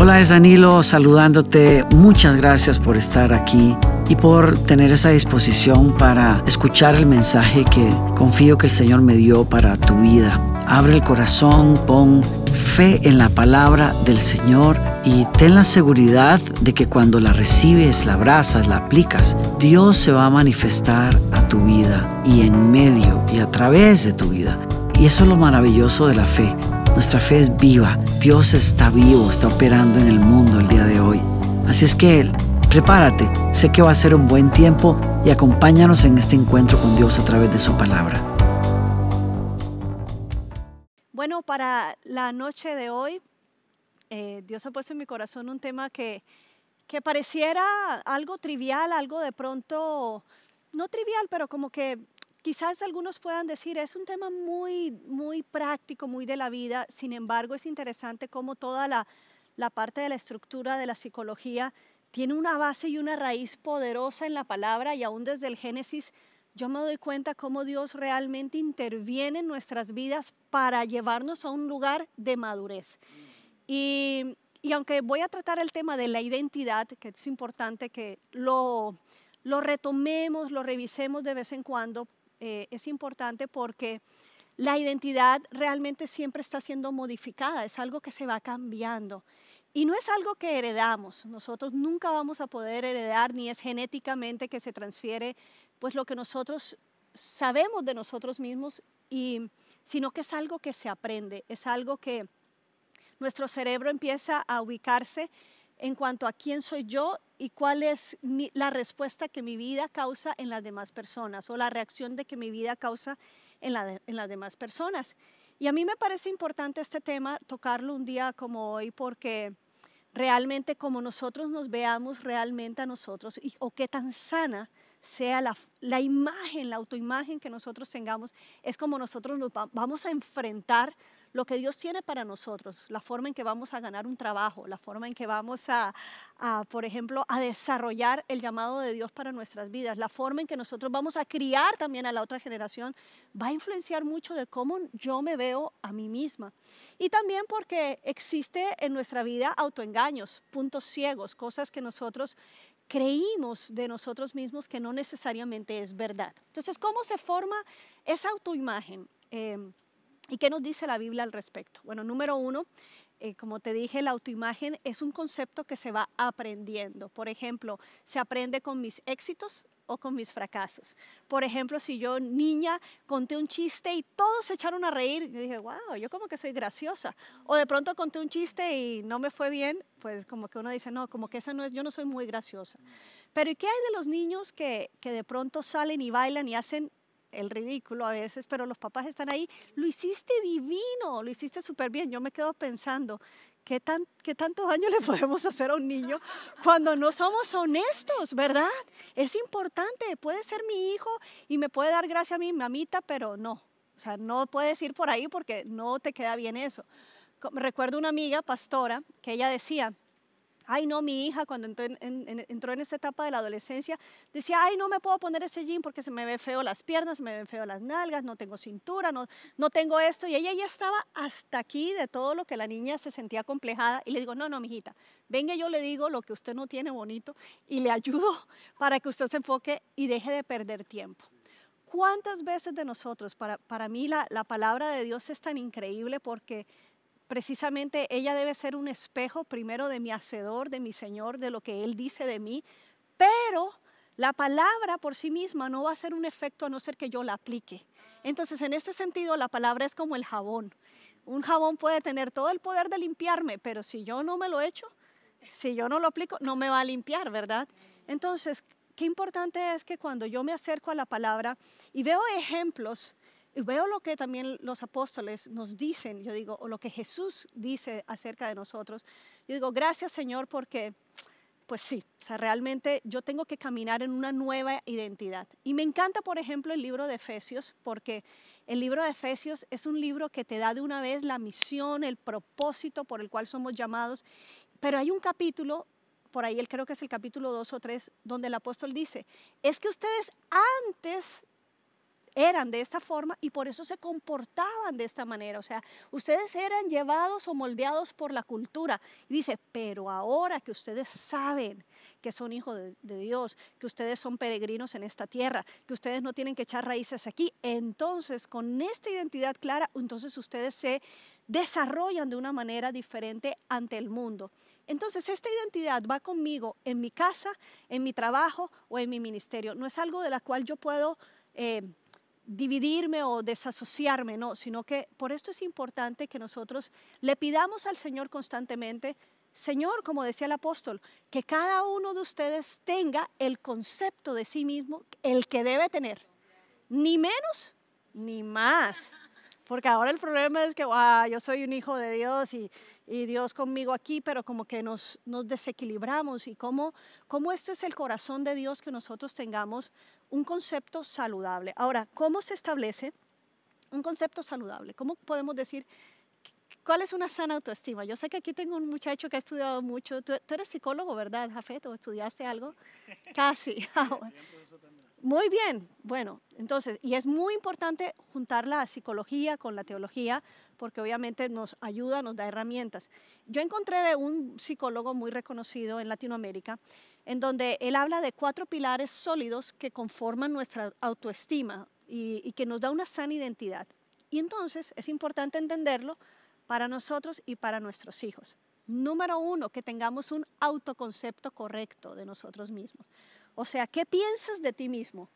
Hola, es Danilo saludándote. Muchas gracias por estar aquí y por tener esa disposición para escuchar el mensaje que confío que el Señor me dio para tu vida. Abre el corazón, pon fe en la palabra del Señor y ten la seguridad de que cuando la recibes, la abrazas, la aplicas, Dios se va a manifestar a tu vida y en medio y a través de tu vida. Y eso es lo maravilloso de la fe nuestra fe es viva. Dios está vivo, está operando en el mundo el día de hoy. Así es que prepárate. Sé que va a ser un buen tiempo y acompáñanos en este encuentro con Dios a través de su palabra. Bueno, para la noche de hoy, eh, Dios ha puesto en mi corazón un tema que, que pareciera algo trivial, algo de pronto, no trivial, pero como que quizás algunos puedan decir, es un tema muy, muy práctico, muy de la vida, sin embargo es interesante cómo toda la, la parte de la estructura de la psicología tiene una base y una raíz poderosa en la palabra y aún desde el Génesis yo me doy cuenta cómo Dios realmente interviene en nuestras vidas para llevarnos a un lugar de madurez. Y, y aunque voy a tratar el tema de la identidad, que es importante que lo, lo retomemos, lo revisemos de vez en cuando, eh, es importante porque la identidad realmente siempre está siendo modificada, es algo que se va cambiando. Y no es algo que heredamos, nosotros nunca vamos a poder heredar, ni es genéticamente que se transfiere, pues lo que nosotros sabemos de nosotros mismos, y, sino que es algo que se aprende, es algo que nuestro cerebro empieza a ubicarse en cuanto a quién soy yo y cuál es la respuesta que mi vida causa en las demás personas o la reacción de que mi vida causa en, en las demás personas. Y a mí me parece importante este tema, tocarlo un día como hoy, porque realmente como nosotros nos veamos realmente a nosotros o qué tan sana sea la, la, imagen, la autoimagen que nosotros tengamos, es como nosotros nos vamos a enfrentar lo que Dios tiene para nosotros, la forma en que vamos a ganar un trabajo, la forma en que vamos a, por ejemplo, a desarrollar el llamado de Dios para nuestras vidas, la forma en que nosotros vamos a criar también a la otra generación, va a influenciar mucho de cómo yo me veo a mí misma. Y también porque existe en nuestra vida autoengaños, puntos ciegos, cosas que nosotros creímos de nosotros mismos que no necesariamente es verdad. Entonces, ¿cómo se forma esa autoimagen? Eh, ¿Y qué nos dice la Biblia al respecto? Bueno, número uno, eh, como te dije, la autoimagen es un concepto que se va aprendiendo. Por ejemplo, se aprende con mis éxitos o con mis fracasos. Por ejemplo, si yo niña conté un chiste y todos se echaron a reír, yo dije, wow, yo como que soy graciosa. O de pronto conté un chiste y no me fue bien, pues como que uno dice, no, como que esa no es, yo no soy muy graciosa. Pero ¿y qué hay de los niños que, que de pronto salen y bailan y hacen el ridículo a veces, pero los papás están ahí, lo hiciste divino, lo hiciste súper bien. Yo me quedo pensando, ¿qué, tan, ¿qué tanto daño le podemos hacer a un niño cuando no somos honestos, verdad? Es importante, puede ser mi hijo y me puede dar gracia a mi mamita, pero no. O sea, no puedes ir por ahí porque no te queda bien eso. Recuerdo una amiga pastora que ella decía, ay no, mi hija cuando entró en, entró en esta etapa de la adolescencia, decía, ay no me puedo poner ese jean porque se me ve feo las piernas, se me ven feo las nalgas, no tengo cintura, no, no tengo esto. Y ella ya estaba hasta aquí de todo lo que la niña se sentía complejada. Y le digo, no, no, mijita, venga, yo le digo lo que usted no tiene bonito y le ayudo para que usted se enfoque y deje de perder tiempo. ¿Cuántas veces de nosotros, para, para mí la, la palabra de Dios es tan increíble porque precisamente ella debe ser un espejo primero de mi hacedor, de mi Señor, de lo que Él dice de mí, pero la palabra por sí misma no va a ser un efecto a no ser que yo la aplique. Entonces, en ese sentido, la palabra es como el jabón. Un jabón puede tener todo el poder de limpiarme, pero si yo no me lo echo, si yo no lo aplico, no me va a limpiar, ¿verdad? Entonces, qué importante es que cuando yo me acerco a la palabra y veo ejemplos y veo lo que también los apóstoles nos dicen, yo digo, o lo que Jesús dice acerca de nosotros. Yo digo, gracias Señor porque, pues sí, o sea, realmente yo tengo que caminar en una nueva identidad. Y me encanta, por ejemplo, el libro de Efesios, porque el libro de Efesios es un libro que te da de una vez la misión, el propósito por el cual somos llamados. Pero hay un capítulo por ahí él creo que es el capítulo 2 o 3, donde el apóstol dice, es que ustedes antes eran de esta forma y por eso se comportaban de esta manera. O sea, ustedes eran llevados o moldeados por la cultura. Y dice, pero ahora que ustedes saben que son hijos de, Dios, que ustedes son peregrinos en esta tierra, que ustedes no tienen que echar raíces aquí, entonces con esta identidad clara, entonces ustedes se desarrollan de una manera diferente ante el mundo. Entonces, esta identidad va conmigo en mi casa, en mi trabajo o en mi ministerio. No es algo de la cual yo puedo eh, dividirme o desasociarme, no, sino que por esto es importante que nosotros le pidamos al Señor constantemente, Señor, como decía el apóstol, que cada uno de ustedes tenga el concepto de sí mismo, el que debe tener, ni menos ni más. Porque ahora el problema es que, yo soy un hijo de Dios y, Dios conmigo aquí, pero como que nos, nos desequilibramos y cómo, cómo esto es el corazón de Dios que nosotros tengamos un concepto saludable. Ahora, ¿cómo se establece un concepto saludable? ¿Cómo podemos decir cuál es una sana autoestima? Yo sé que aquí tengo un muchacho que ha estudiado mucho. Tú, eres psicólogo, ¿verdad, Jafet? ¿O estudiaste algo? Casi. Ah, muy bien, bueno, entonces, y es muy importante juntar la psicología con la teología, porque obviamente nos ayuda, nos da herramientas. Yo encontré de un psicólogo muy reconocido en Latinoamérica, en donde él habla de cuatro pilares sólidos que conforman nuestra autoestima y, y que nos da una sana identidad. Y entonces es importante entenderlo para nosotros y para nuestros hijos. Número uno, que tengamos un autoconcepto correcto de nosotros mismos. O sea, ¿qué piensas de ti mismo?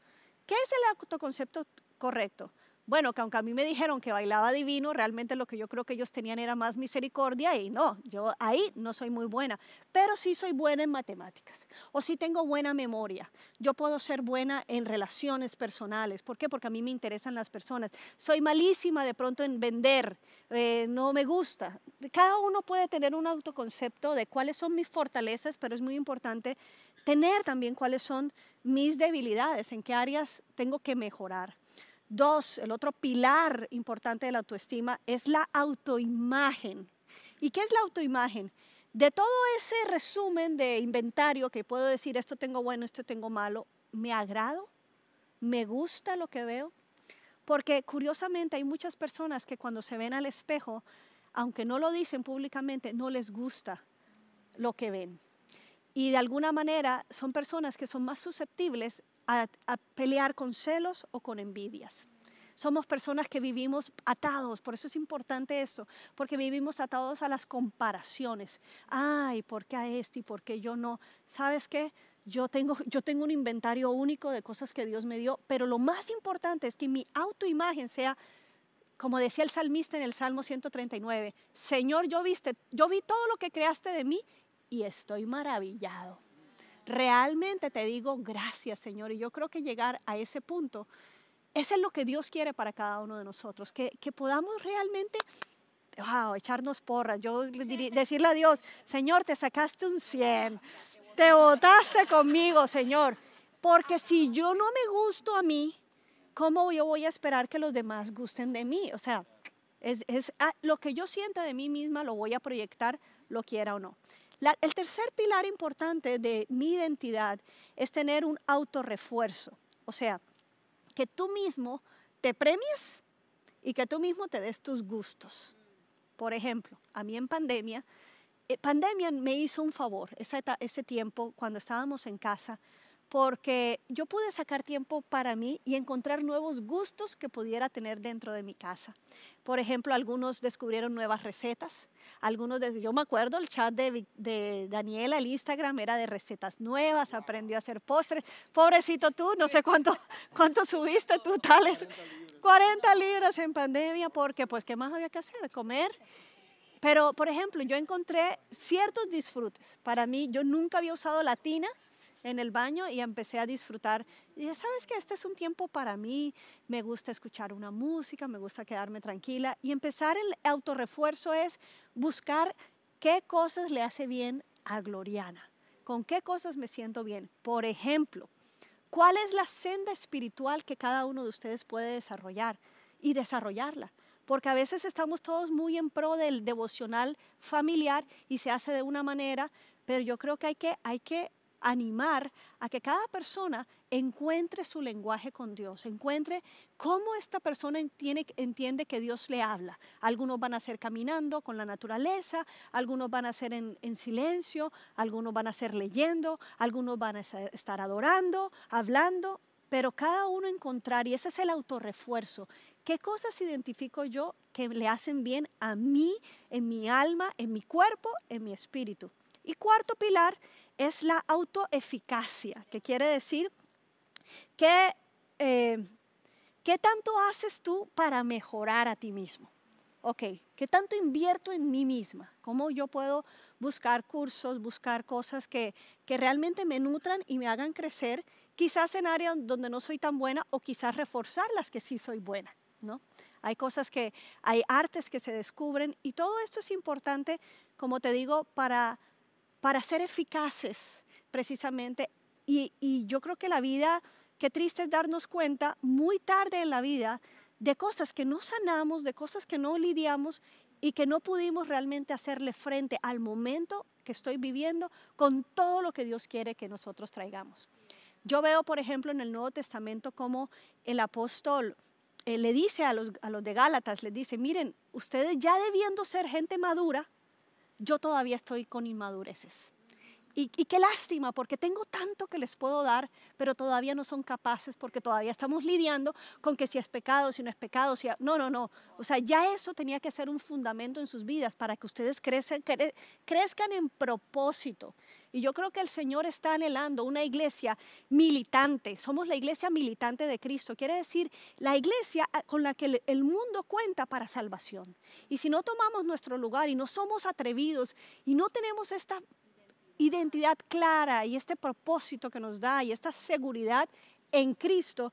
¿Qué es el autoconcepto correcto? Bueno, que aunque a mí me dijeron que bailaba divino, realmente lo que yo creo que ellos tenían era más misericordia y no, yo ahí no soy muy buena, pero sí soy buena en matemáticas o sí tengo buena memoria. Yo puedo ser buena en relaciones personales. ¿Por qué? Porque a mí me interesan las personas. Soy malísima de pronto en vender, eh, no me gusta. Cada uno puede tener un autoconcepto de cuáles son mis fortalezas, pero es muy importante tener también cuáles son mis debilidades, en qué áreas tengo que mejorar. Dos, el otro pilar importante de la autoestima es la autoimagen. ¿Y qué es la autoimagen? De todo ese resumen de inventario que puedo decir, esto tengo bueno, esto tengo malo, ¿me agrado? ¿Me gusta lo que veo? Porque curiosamente hay muchas personas que cuando se ven al espejo, aunque no lo dicen públicamente, no les gusta lo que ven y de alguna manera son personas que son más susceptibles a, pelear con celos o con envidias. Somos personas que vivimos atados, por eso es importante eso, porque vivimos atados a las comparaciones. Ay, ¿por qué a este y por qué yo no? ¿Sabes qué? Yo tengo, yo tengo un inventario único de cosas que Dios me dio, pero lo más importante es que mi autoimagen sea, como decía el salmista en el Salmo 139, Señor, yo, viste, yo vi todo lo que creaste de mí y estoy maravillado. Realmente te digo gracias, Señor. Y yo creo que llegar a ese punto, es lo que Dios quiere para cada uno de nosotros, que, podamos realmente wow, echarnos porras. Yo decirle a Dios, Señor, te sacaste un 100, te votaste conmigo, Señor. Porque si yo no me gusto a mí, ¿cómo yo voy a esperar que los demás gusten de mí? O sea, es, es ah, lo que yo sienta de mí misma, lo voy a proyectar, lo quiera o no el tercer pilar importante de mi identidad es tener un autorrefuerzo, o sea, que tú mismo te premies y que tú mismo te des tus gustos. Por ejemplo, a mí en pandemia, eh, pandemia me hizo un favor, ese tiempo cuando estábamos en casa, porque yo pude sacar tiempo para mí y encontrar nuevos gustos que pudiera tener dentro de mi casa. Por ejemplo, algunos descubrieron nuevas recetas, algunos, de, yo me acuerdo, el chat de, de, Daniela, el Instagram era de recetas nuevas, aprendió a hacer postres. Pobrecito tú, no sé cuánto, cuánto subiste tú, tales 40 libras en pandemia, porque pues, ¿qué más había que hacer? Comer. Pero, por ejemplo, yo encontré ciertos disfrutes. Para mí, yo nunca había usado latina en el baño y empecé a disfrutar. Y dije, ¿sabes qué? Este es un tiempo para mí, me gusta escuchar una música, me gusta quedarme tranquila. Y empezar el autorrefuerzo es buscar qué cosas le hace bien a Gloriana, con qué cosas me siento bien. Por ejemplo, ¿cuál es la senda espiritual que cada uno de ustedes puede desarrollar y desarrollarla? porque a veces estamos todos muy en pro del devocional familiar y se hace de una manera, pero yo creo que hay que, hay que animar a que cada persona encuentre su lenguaje con Dios, encuentre cómo esta persona entiende que Dios le habla. Algunos van a ser caminando con la naturaleza, algunos van a ser en, silencio, algunos van a ser leyendo, algunos van a estar adorando, hablando, pero cada uno encontrar, y ese es el autorrefuerzo, ¿qué cosas identifico yo que le hacen bien a mí, en mi alma, en mi cuerpo, en mi espíritu? Y cuarto pilar es la autoeficacia, que quiere decir que, eh, ¿qué tanto haces tú para mejorar a ti mismo? Ok, ¿qué tanto invierto en mí misma? ¿Cómo yo puedo buscar cursos, buscar cosas que, que realmente me nutran y me hagan crecer, quizás en áreas donde no soy tan buena o quizás reforzar las que sí soy buena, ¿no? Hay cosas que, hay artes que se descubren y todo esto es importante, como te digo, para para ser eficaces precisamente. Y, yo creo que la vida, qué triste es darnos cuenta muy tarde en la vida de cosas que no sanamos, de cosas que no lidiamos y que no pudimos realmente hacerle frente al momento que estoy viviendo con todo lo que Dios quiere que nosotros traigamos. Yo veo, por ejemplo, en el Nuevo Testamento como el apóstol eh, le dice a los, a los de Gálatas, les dice, miren, ustedes ya debiendo ser gente madura, yo todavía estoy con inmadureces. Y, qué lástima, porque tengo tanto que les puedo dar, pero todavía no son capaces, porque todavía estamos lidiando con que si es pecado, si no es pecado, si... No, no, no. O sea, ya eso tenía que ser un fundamento en sus vidas para que ustedes crezcan, crezcan en propósito. Y yo creo que el Señor está anhelando una iglesia militante. Somos la iglesia militante de Cristo. Quiere decir, la iglesia ah, con la que el mundo cuenta para salvación. Y si no tomamos nuestro lugar y no somos atrevidos y no tenemos esta identidad clara y este propósito que nos da y esta seguridad en Cristo,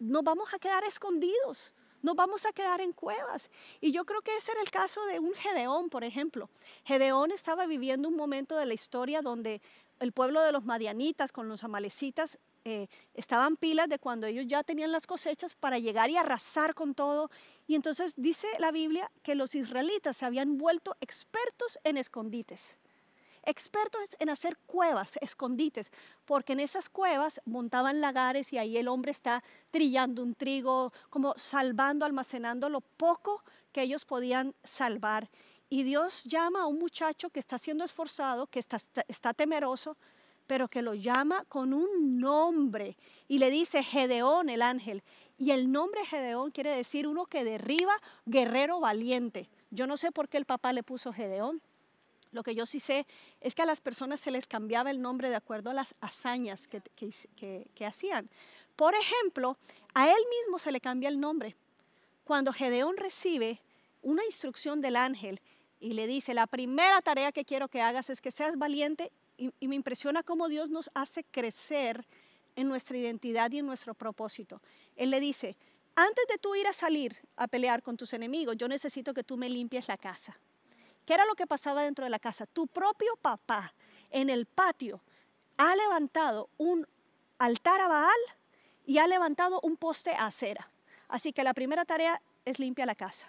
nos vamos a quedar escondidos, nos vamos a quedar en cuevas. Y yo creo que ese era el caso de un Gedeón, por ejemplo. Gedeón estaba viviendo un momento de la historia donde el pueblo de los madianitas con los amalecitas eh, estaban pilas de cuando ellos ya tenían las cosechas para llegar y arrasar con todo. Y entonces dice la Biblia que los israelitas se habían vuelto expertos en escondites expertos en hacer cuevas, escondites, porque en esas cuevas montaban lagares y ahí el hombre está trillando un trigo, como salvando, almacenando lo poco que ellos podían salvar. Y Dios llama a un muchacho que está siendo esforzado, que está, temeroso, pero que lo llama con un nombre y le dice Gedeón el ángel. Y el nombre Gedeón quiere decir uno que derriba, guerrero valiente. Yo no sé por qué el papá le puso Gedeón. Lo que yo sí sé es que a las personas se les cambiaba el nombre de acuerdo a las hazañas que, hacían. Por ejemplo, a él mismo se le cambia el nombre. Cuando Gedeón recibe una instrucción del ángel y le dice, la primera tarea que quiero que hagas es que seas valiente, y, y me impresiona cómo Dios nos hace crecer en nuestra identidad y en nuestro propósito. Él le dice, antes de tú ir a salir a pelear con tus enemigos, yo necesito que tú me limpies la casa. ¿Qué era lo que pasaba dentro de la casa? Tu propio papá en el patio ha levantado un altar a Baal y ha levantado un poste a acera. Así que la primera tarea es limpiar la casa.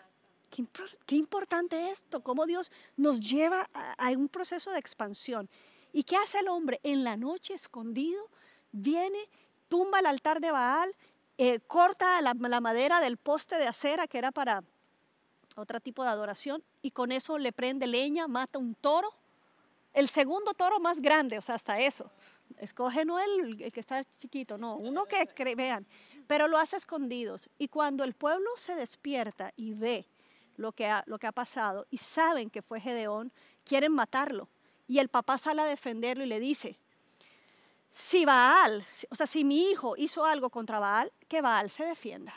Qué, importante esto, cómo Dios nos lleva a, un proceso de expansión. ¿Y qué hace el hombre? En la noche, escondido, viene, tumba el altar de Baal, eh, corta la madera del poste de acera que era para otro tipo de adoración, y con eso le prende leña, mata un toro, el segundo toro más grande, o sea, hasta eso. Escoge no el, que está chiquito, no, uno que vean, pero lo hace escondidos. Y cuando el pueblo se despierta y ve lo que, ha, lo que ha pasado y saben que fue Gedeón, quieren matarlo. Y el papá sale a defenderlo y le dice, si Baal, o sea, si mi hijo hizo algo contra Baal, que Baal se defienda.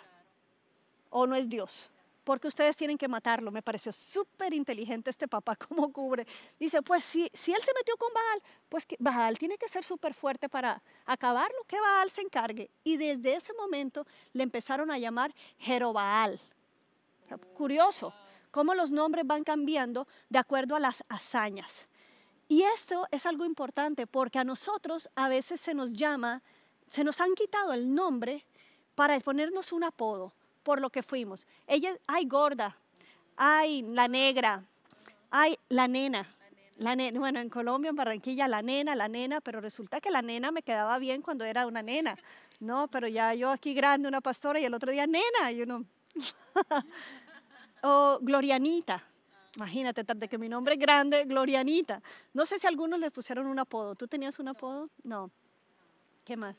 O no es Dios porque ustedes tienen que matarlo. Me pareció súper inteligente este papá, cómo cubre. Dice, pues si, si él se metió con Baal, pues que Baal tiene que ser súper fuerte para acabarlo, que Baal se encargue. Y desde ese momento le empezaron a llamar Jerobaal. curioso, cómo los nombres van cambiando de acuerdo a las hazañas. Y esto es algo importante porque a nosotros a veces se nos llama, se nos han quitado el nombre para ponernos un apodo por lo que fuimos. Ella, ay, gorda, ay, la negra, ay, la nena. La nena, bueno, en Colombia, en Barranquilla, la nena, la nena, pero resulta que la nena me quedaba bien cuando era una nena, ¿no? Pero ya yo aquí grande, una pastora, y el otro día nena, y uno... o Glorianita, imagínate, de que mi nombre es grande, Glorianita. No sé si algunos les pusieron un apodo. ¿Tú tenías un apodo? No. ¿Qué más?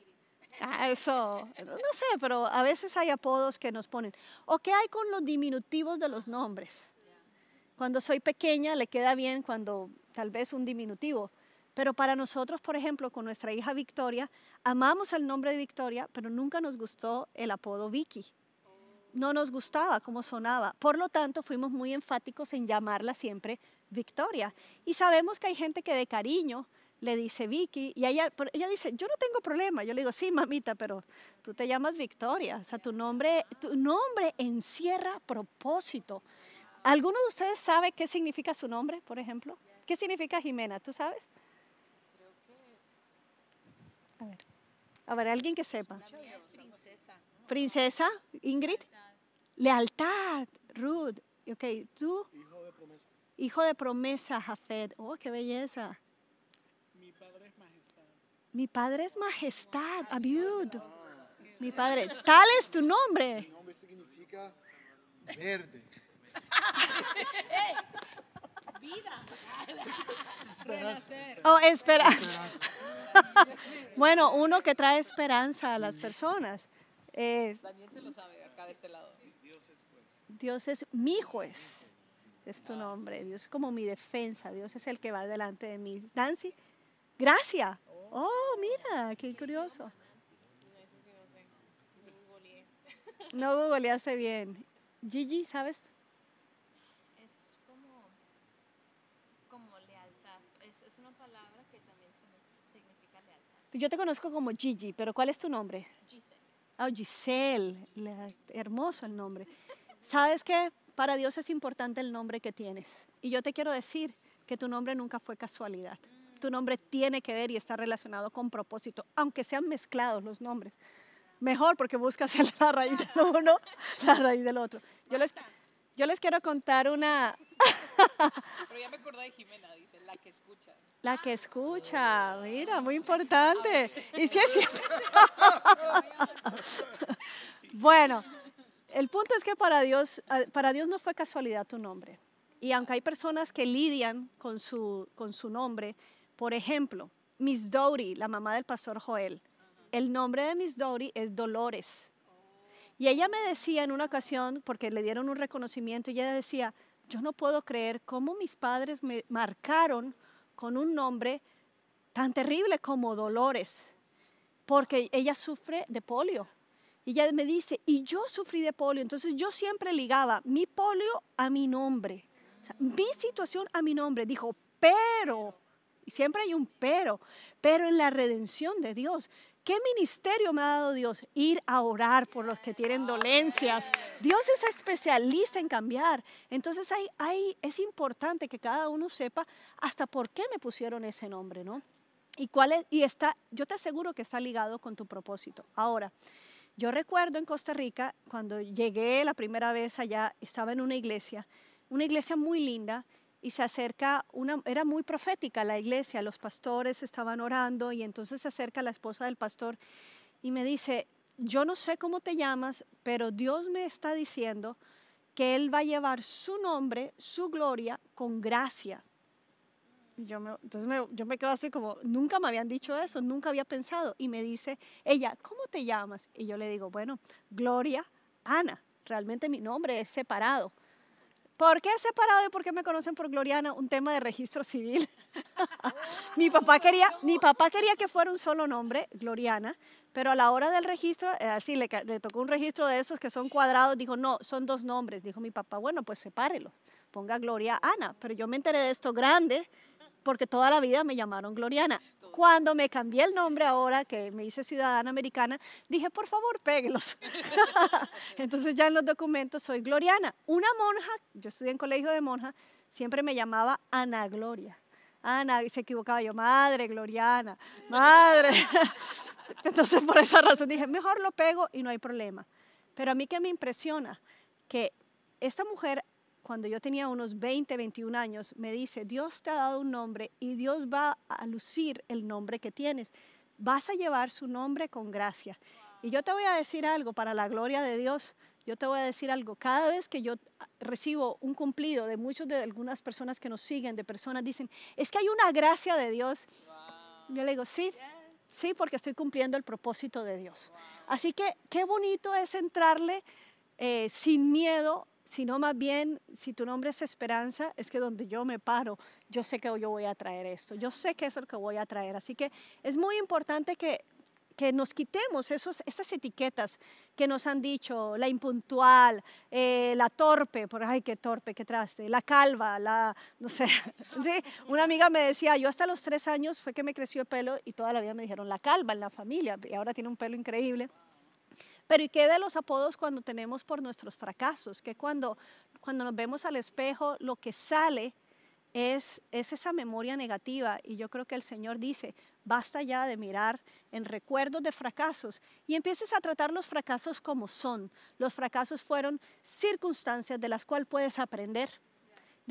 Ah, eso, no sé, pero a veces hay apodos que nos ponen. ¿O qué hay con los diminutivos de los nombres? Cuando soy pequeña le queda bien cuando tal vez un diminutivo. Pero para nosotros, por ejemplo, con nuestra hija Victoria, amamos el nombre de Victoria, pero nunca nos gustó el apodo Vicky. No nos gustaba cómo sonaba. Por lo tanto, fuimos muy enfáticos en llamarla siempre Victoria. Y sabemos que hay gente que de cariño le dice Vicky, y ella, ella dice, yo no tengo problema. Yo le digo, sí, mamita, pero tú te llamas Victoria. O sea, tu nombre, tu nombre encierra propósito. ¿Alguno de ustedes sabe qué significa su nombre, por ejemplo? ¿Qué significa Jimena? ¿Tú sabes? A ver, a ver alguien que sepa. Princesa. ¿Princesa? ¿Ingrid? Lealtad. Ruth. Ok, ¿tú? Hijo de promesa. Hijo de promesa, Jafet. Oh, qué belleza. Mi padre es majestad, Abiud. Mi padre, tal es tu nombre. Mi nombre significa verde. Vida. Esperanza. Oh, esperanza. bueno, uno que trae esperanza a las personas. Es, Daniel se lo sabe acá de este lado. Dios es mi juez. Es tu nombre. Dios es como mi defensa. Dios es el que va delante de mí. Nancy, gracias. Oh, mira, qué curioso. No googleaste bien. Gigi, ¿sabes? Es como, como lealtad. Es, es una palabra que también significa lealtad. Yo te conozco como Gigi, pero ¿cuál es tu nombre? Giselle. Oh, Giselle. La- hermoso el nombre. ¿Sabes qué? Para Dios es importante el nombre que tienes. Y yo te quiero decir que tu nombre nunca fue casualidad. Tu nombre tiene que ver y está relacionado con propósito, aunque sean mezclados los nombres. Mejor porque buscas la raíz del uno, la raíz del otro. Yo les, yo les quiero contar una, Pero ya me acordé de Jimena, dice, la que escucha. la que escucha, mira, muy importante. Y si es cierto. Bueno, el punto es que para Dios, para Dios no fue casualidad tu nombre. Y aunque hay personas que lidian con su, con su nombre, por ejemplo, Miss Dory, la mamá del pastor Joel, el nombre de Miss Dory es Dolores. Y ella me decía en una ocasión, porque le dieron un reconocimiento, y ella decía, yo no puedo creer cómo mis padres me marcaron con un nombre tan terrible como Dolores, porque ella sufre de polio. Y ella me dice, y yo sufrí de polio, entonces yo siempre ligaba mi polio a mi nombre, O sea, mi situación a mi nombre. Dijo, pero, y siempre hay un pero, pero en la redención de Dios. ¿Qué ministerio me ha dado Dios? Ir a orar por los que tienen dolencias. Dios es especialista en cambiar. Entonces hay, hay, es importante que cada uno sepa hasta por qué me pusieron ese nombre, ¿no? Y cuál es, y está, yo te aseguro que está ligado con tu propósito. Ahora, yo recuerdo en Costa Rica, cuando llegué la primera vez allá, estaba en una iglesia, una iglesia muy linda, y se acerca, una, era muy profética la iglesia, los pastores estaban orando, y entonces se acerca la esposa del pastor y me dice, yo no sé cómo te llamas, pero Dios me está diciendo que Él va a llevar su nombre, su gloria, con gracia. Yo me, entonces me- yo me quedo así como, nunca me habían dicho eso, nunca había pensado. Y me dice ella, ¿cómo te llamas? Y yo le digo, bueno, Gloria Ana. Realmente mi nombre es separado. ¿Por qué separado y por qué me conocen por Gloriana? Un tema de registro civil. mi, papá quería, mi papá quería que fuera un solo nombre, Gloriana, pero a la hora del registro, eh, así le, le tocó un registro de esos que son cuadrados, dijo, no, son dos nombres. Dijo mi papá, bueno, pues sepárelos, ponga Gloria Ana. Pero yo me enteré de esto grande porque toda la vida me llamaron Gloriana. Cuando me cambié el nombre ahora, que me hice ciudadana americana, dije, por favor, péguelos. Entonces ya en los documentos soy Gloriana. Una monja, yo estudié en colegio de monja, siempre me llamaba Ana Gloria. Ana, se equivocaba yo, madre Gloriana, madre. Entonces por esa razón dije, mejor lo pego y no hay problema. Pero a mí que me impresiona que esta mujer, cuando yo tenía unos 20, 21 años, me dice, Dios te ha dado un nombre y Dios va a lucir el nombre que tienes. Vas a llevar su nombre con gracia. Y yo te voy a decir algo para la gloria de Dios. Yo te voy a decir algo. Cada vez que yo recibo un cumplido de muchos de algunas personas que nos siguen, de personas dicen, es que hay una gracia de Dios. Yo le digo, sí, sí, porque estoy cumpliendo el propósito de Dios. Así que qué bonito es entrarle eh, sin miedo, sino más bien, si tu nombre es esperanza, es que donde yo me paro, yo sé que yo voy a traer esto, yo sé que es lo que voy a traer. Así que es muy importante que que nos quitemos esos, esas etiquetas que nos han dicho, la impuntual, eh, la torpe, por ay, qué torpe, qué traste, la calva, la, no sé. ¿sí? Una amiga me decía, yo hasta los tres años fue que me creció el pelo y toda la vida me dijeron la calva en la familia y ahora tiene un pelo increíble. Pero ¿y qué de los apodos cuando tenemos por nuestros fracasos? Que cuando, cuando nos vemos al espejo, lo que sale es, es esa memoria negativa. Y yo creo que el Señor dice, basta ya de mirar en recuerdos de fracasos y empieces a tratar los fracasos como son. Los fracasos fueron circunstancias de las cuales puedes aprender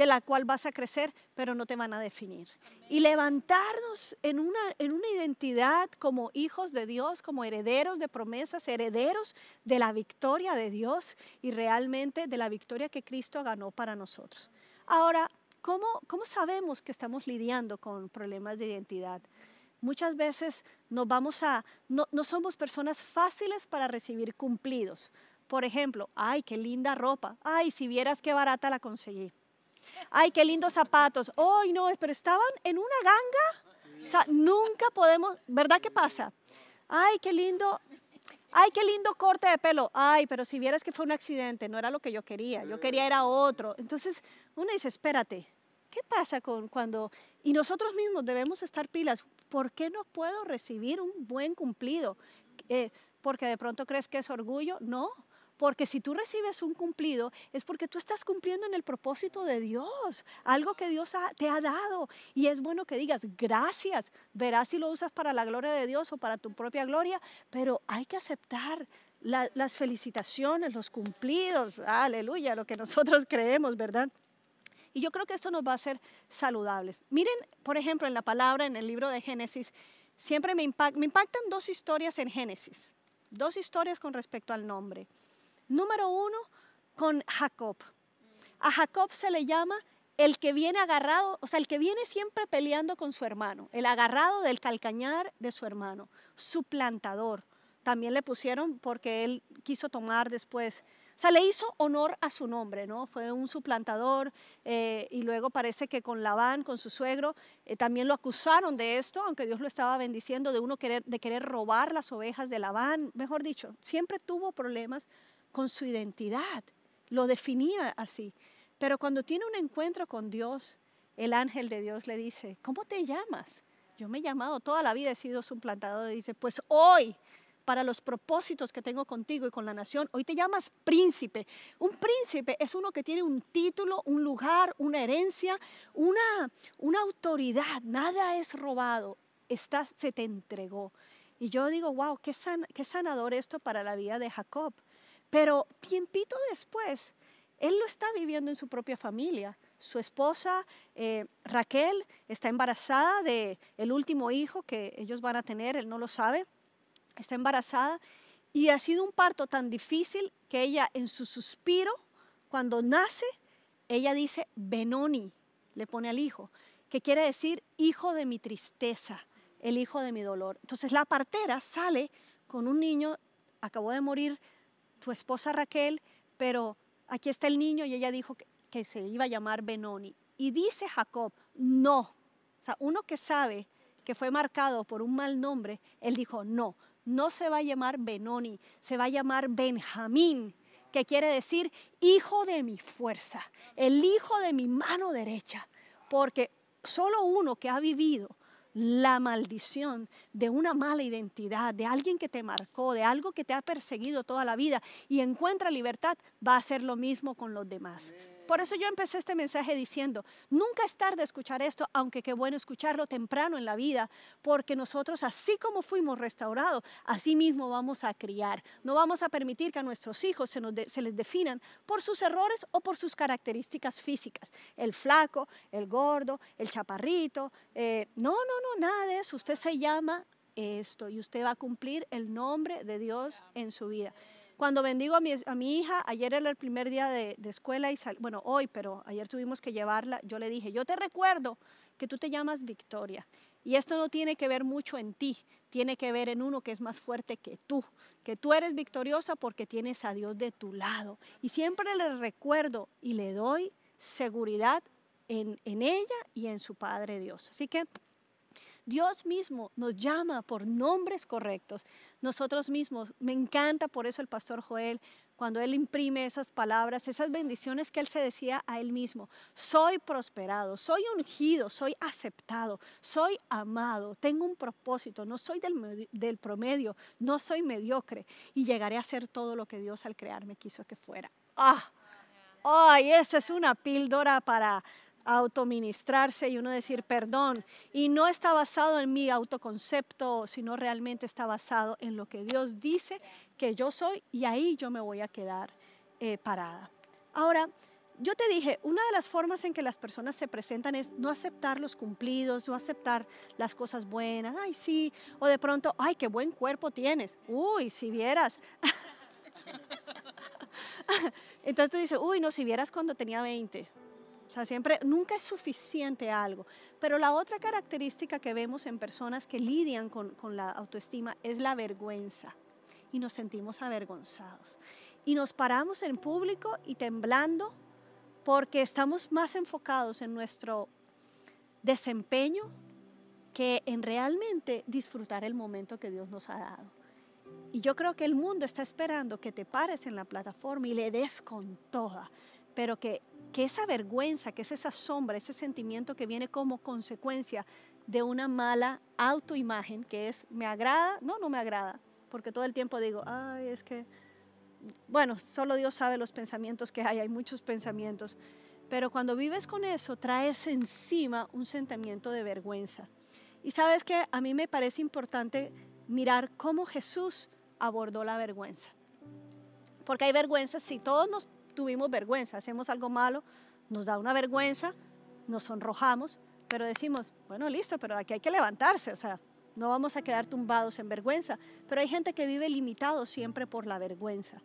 de la cual vas a crecer, pero no te van a definir. Y levantarnos en una, en una identidad como hijos de Dios, como herederos de promesas, herederos de la victoria de Dios y realmente de la victoria que Cristo ganó para nosotros. Ahora, ¿cómo, cómo sabemos que estamos lidiando con problemas de identidad? Muchas veces nos vamos a, no, no somos personas fáciles para recibir cumplidos. Por ejemplo, ay, qué linda ropa. Ay, si vieras qué barata la conseguí ay, qué lindos zapatos, ay, no, pero estaban en una ganga. O sea, nunca podemos, ¿verdad qué pasa? Ay, qué lindo, ay, qué lindo corte de pelo. Ay, pero si vieras que fue un accidente, no era lo que yo quería, yo quería era otro. Entonces, uno dice, espérate, ¿qué pasa con cuando, y nosotros mismos debemos estar pilas, ¿por qué no puedo recibir un buen cumplido? Eh, porque de pronto crees que es orgullo, no, porque si tú recibes un cumplido, es porque tú estás cumpliendo en el propósito de Dios, algo que Dios te ha dado. Y es bueno que digas gracias. Verás si lo usas para la gloria de Dios o para tu propia gloria, pero hay que aceptar las felicitaciones, los cumplidos. Aleluya, lo que nosotros creemos, ¿verdad? Y yo creo que esto nos va a hacer saludables. Miren, por ejemplo, en la palabra, en el libro de Génesis, siempre me, me impactan dos historias en Génesis, dos historias con respecto al nombre. Número uno, con Jacob. A Jacob se le llama el que viene agarrado, o sea, el que viene siempre peleando con su hermano, el agarrado del calcañar de su hermano, suplantador. También le pusieron porque él quiso tomar después, o sea, le hizo honor a su nombre, ¿no? Fue un suplantador eh, y luego parece que con Labán, con su suegro, eh, también lo acusaron de esto, aunque Dios lo estaba bendiciendo, de uno querer, de querer robar las ovejas de Labán, mejor dicho, siempre tuvo problemas con su identidad, lo definía así. Pero cuando tiene un encuentro con Dios, el ángel de Dios le dice, ¿cómo te llamas? Yo me he llamado toda la vida, he sido suplantador. Y dice, pues hoy, para los propósitos que tengo contigo y con la nación, hoy te llamas príncipe. Un príncipe es uno que tiene un título, un lugar, una herencia, una, una autoridad. Nada es robado, Está, se te entregó. Y yo digo, wow, qué, qué sanador esto para la vida de Jacob. Pero tiempito después, él lo está viviendo en su propia familia. Su esposa eh, Raquel está embarazada de el último hijo que ellos van a tener, él no lo sabe. Está embarazada y ha sido un parto tan difícil que ella en su suspiro, cuando nace, ella dice Benoni, le pone al hijo, que quiere decir hijo de mi tristeza, el hijo de mi dolor. Entonces la partera sale con un niño, acabó de morir tu esposa Raquel, pero aquí está el niño y ella dijo que, se iba a llamar Benoni. Y dice Jacob, no. O sea, uno que sabe que fue marcado por un mal nombre, él dijo, no, no se va a llamar Benoni, se va a llamar Benjamín, que quiere decir hijo de mi fuerza, el hijo de mi mano derecha, porque solo uno que ha vivido la maldición de una mala identidad, de alguien que te marcó, de algo que te ha perseguido toda la vida y encuentra libertad, va a hacer lo mismo con los demás. Por eso yo empecé este mensaje diciendo, nunca es tarde escuchar esto, aunque qué bueno escucharlo temprano en la vida, porque nosotros así como fuimos restaurados, así mismo vamos a criar. No vamos a permitir que a nuestros hijos se, les definan por sus errores o por sus características físicas. El flaco, el gordo, el chaparrito. eh, no, no, no, nada de eso. Usted se llama esto y usted va a cumplir el nombre de Dios en su vida. Cuando bendigo a mi, a mi hija, ayer era el primer día de, de escuela y sal- bueno, hoy, pero ayer tuvimos que llevarla, yo le dije, yo te recuerdo que tú te llamas Victoria. Y esto no tiene que ver mucho en ti, tiene que ver en uno que es más fuerte que tú, que tú eres victoriosa porque tienes a Dios de tu lado. Y siempre le recuerdo y le doy seguridad en, en ella y en su Padre Dios. Así que Dios mismo nos llama por nombres correctos. Nosotros mismos, me encanta por eso el pastor Joel, cuando él imprime esas palabras, esas bendiciones que él se decía a él mismo. Soy prosperado, soy ungido, soy aceptado, soy amado, tengo un propósito, no soy del, del promedio, no soy mediocre y llegaré a ser todo lo que Dios al crearme quiso que fuera. ¡Ah! Ay, esa es una píldora para autoministrarse y uno decir perdón. Y no está basado en mi autoconcepto, sino realmente está basado en lo que Dios dice que yo soy y ahí yo me voy a quedar eh, parada. Ahora, yo te dije, una de las formas en que las personas se presentan es no aceptar los cumplidos, no aceptar las cosas buenas. Ay, sí. O de pronto, ay, qué buen cuerpo tienes. Uy, si vieras. Entonces tú dices, uy, no, si vieras cuando tenía 20. O sea, siempre, nunca es suficiente algo. Pero la otra característica que vemos en personas que lidian con, con la autoestima es la vergüenza. Y nos sentimos avergonzados. Y nos paramos en público y temblando porque estamos más enfocados en nuestro desempeño que en realmente disfrutar el momento que Dios nos ha dado. Y yo creo que el mundo está esperando que te pares en la plataforma y le des con toda, pero que, que esa vergüenza, que es esa sombra, ese sentimiento que viene como consecuencia de una mala autoimagen, que es, ¿me agrada? No, no me agrada, porque todo el tiempo digo, ay, es que, bueno, solo Dios sabe los pensamientos que hay, hay muchos pensamientos, pero cuando vives con eso, traes encima un sentimiento de vergüenza. Y sabes que a mí me parece importante mirar cómo Jesús abordó la vergüenza. Porque hay vergüenza, si todos nos tuvimos vergüenza, hacemos algo malo, nos da una vergüenza, nos sonrojamos, pero decimos, bueno, listo, pero aquí hay que levantarse, o sea, no vamos a quedar tumbados en vergüenza. Pero hay gente que vive limitado siempre por la vergüenza.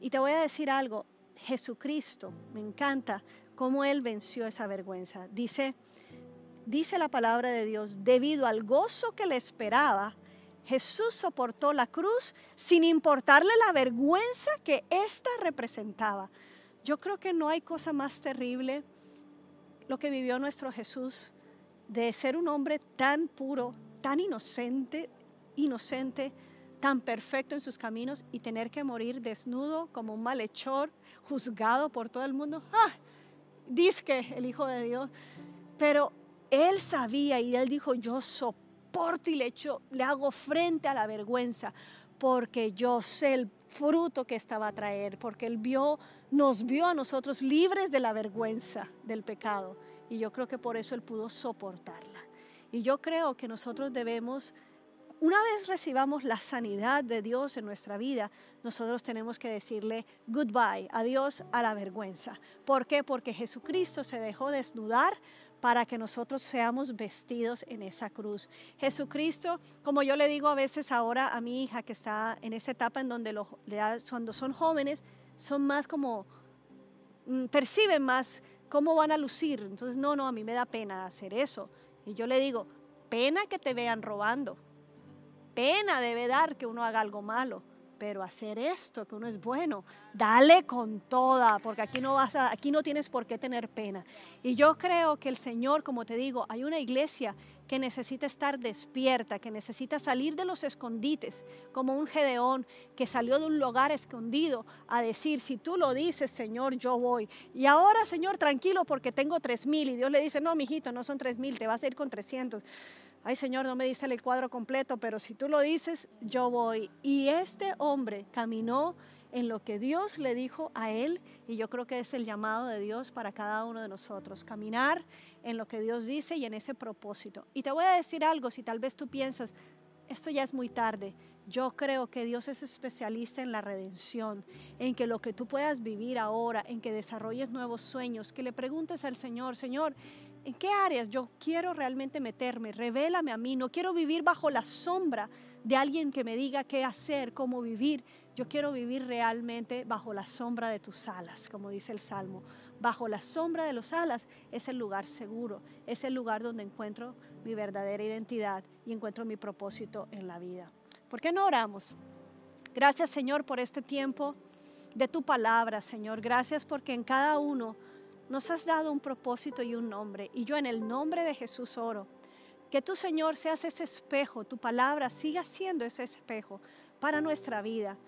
Y te voy a decir algo, Jesucristo, me encanta cómo Él venció esa vergüenza. Dice, dice la palabra de Dios, debido al gozo que le esperaba, Jesús soportó la cruz sin importarle la vergüenza que ésta representaba. Yo creo que no hay cosa más terrible lo que vivió nuestro Jesús de ser un hombre tan puro, tan inocente, inocente, tan perfecto en sus caminos y tener que morir desnudo como un malhechor, juzgado por todo el mundo. ¡Ah! Disque el Hijo de Dios. Pero él sabía y él dijo, yo soporto y le, le hago frente a la vergüenza porque yo sé el fruto que esta va a traer, porque él vio, nos vio a nosotros libres de la vergüenza del pecado. Y yo creo que por eso él pudo soportarla. Y yo creo que nosotros debemos, una vez recibamos la sanidad de Dios en nuestra vida, nosotros tenemos que decirle goodbye, adiós a la vergüenza. ¿Por qué? Porque Jesucristo se dejó desnudar para que nosotros seamos vestidos en esa cruz. Jesucristo, como yo le digo a veces ahora a mi hija que está en esa etapa en donde lo, cuando son jóvenes, son más como, mm, perciben más cómo van a lucir. Entonces, no, no, a mí me da pena hacer eso. Y yo le digo, pena que te vean robando. Pena debe dar que uno haga algo malo. Pero hacer esto, que uno es bueno, dale con toda, porque aquí no vas a, aquí no tienes por qué tener pena. Y yo creo que el Señor, como te digo, hay una iglesia que necesita estar despierta, que necesita salir de los escondites, como un Gedeón que salió de un lugar escondido a decir, si tú lo dices, Señor, yo voy. Y ahora, Señor, tranquilo porque tengo tres mil. Y Dios le dice, no, mijito, no son tres mil, te vas a ir con 300. Ay, Señor, no me dice el cuadro completo, pero si tú lo dices, yo voy. Y este hombre caminó en lo que Dios le dijo a él y yo creo que es el llamado de Dios para cada uno de nosotros, caminar en lo que Dios dice y en ese propósito. Y te voy a decir algo, si tal vez tú piensas, esto ya es muy tarde, yo creo que Dios es especialista en la redención, en que lo que tú puedas vivir ahora, en que desarrolles nuevos sueños, que le preguntes al Señor, Señor, ¿en qué áreas yo quiero realmente meterme? Revélame a mí, no quiero vivir bajo la sombra de alguien que me diga qué hacer, cómo vivir. Yo quiero vivir realmente bajo la sombra de tus alas, como dice el Salmo. Bajo la sombra de los alas es el lugar seguro, es el lugar donde encuentro mi verdadera identidad y encuentro mi propósito en la vida. ¿Por qué no oramos? Gracias Señor por este tiempo de tu palabra, Señor. Gracias porque en cada uno nos has dado un propósito y un nombre. Y yo en el nombre de Jesús oro. Que tú, Señor, seas ese espejo, tu palabra siga siendo ese espejo para nuestra vida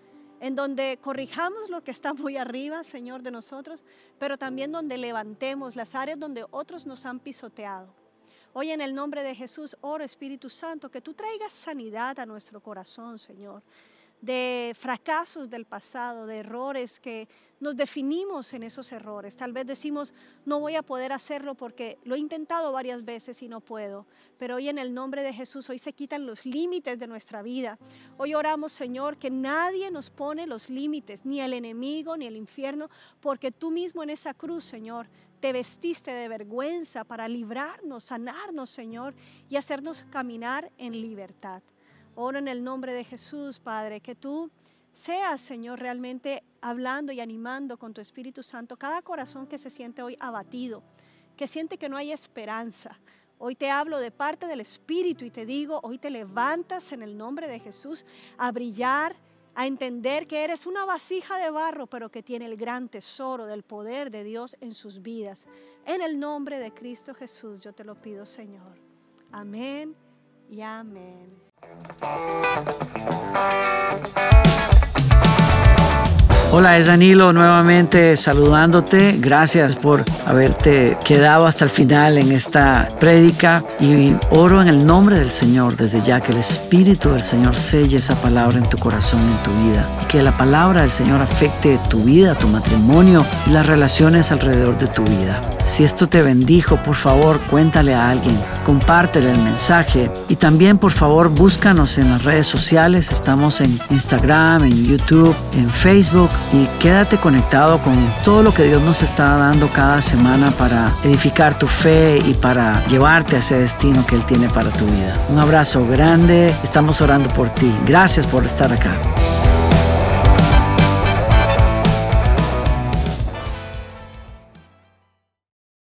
en donde corrijamos lo que está muy arriba, Señor, de nosotros, pero también donde levantemos las áreas donde otros nos han pisoteado. Hoy en el nombre de Jesús, oro Espíritu Santo, que tú traigas sanidad a nuestro corazón, Señor de fracasos del pasado, de errores que nos definimos en esos errores. Tal vez decimos, no voy a poder hacerlo porque lo he intentado varias veces y no puedo. Pero hoy en el nombre de Jesús, hoy se quitan los límites de nuestra vida. Hoy oramos, Señor, que nadie nos pone los límites, ni el enemigo, ni el infierno, porque tú mismo en esa cruz, Señor, te vestiste de vergüenza para librarnos, sanarnos, Señor, y hacernos caminar en libertad. Oro en el nombre de Jesús, Padre, que tú seas, Señor, realmente hablando y animando con tu Espíritu Santo cada corazón que se siente hoy abatido, que siente que no hay esperanza. Hoy te hablo de parte del Espíritu y te digo, hoy te levantas en el nombre de Jesús a brillar, a entender que eres una vasija de barro, pero que tiene el gran tesoro del poder de Dios en sus vidas. En el nombre de Cristo Jesús yo te lo pido, Señor. Amén y amén. Hola, es Danilo nuevamente saludándote. Gracias por haberte quedado hasta el final en esta prédica y oro en el nombre del Señor desde ya que el Espíritu del Señor selle esa palabra en tu corazón, en tu vida y que la palabra del Señor afecte tu vida, tu matrimonio y las relaciones alrededor de tu vida. Si esto te bendijo, por favor, cuéntale a alguien, compártele el mensaje y también, por favor, búscanos en las redes sociales. Estamos en Instagram, en YouTube, en Facebook y quédate conectado con todo lo que Dios nos está dando cada semana para edificar tu fe y para llevarte a ese destino que Él tiene para tu vida. Un abrazo grande, estamos orando por ti. Gracias por estar acá.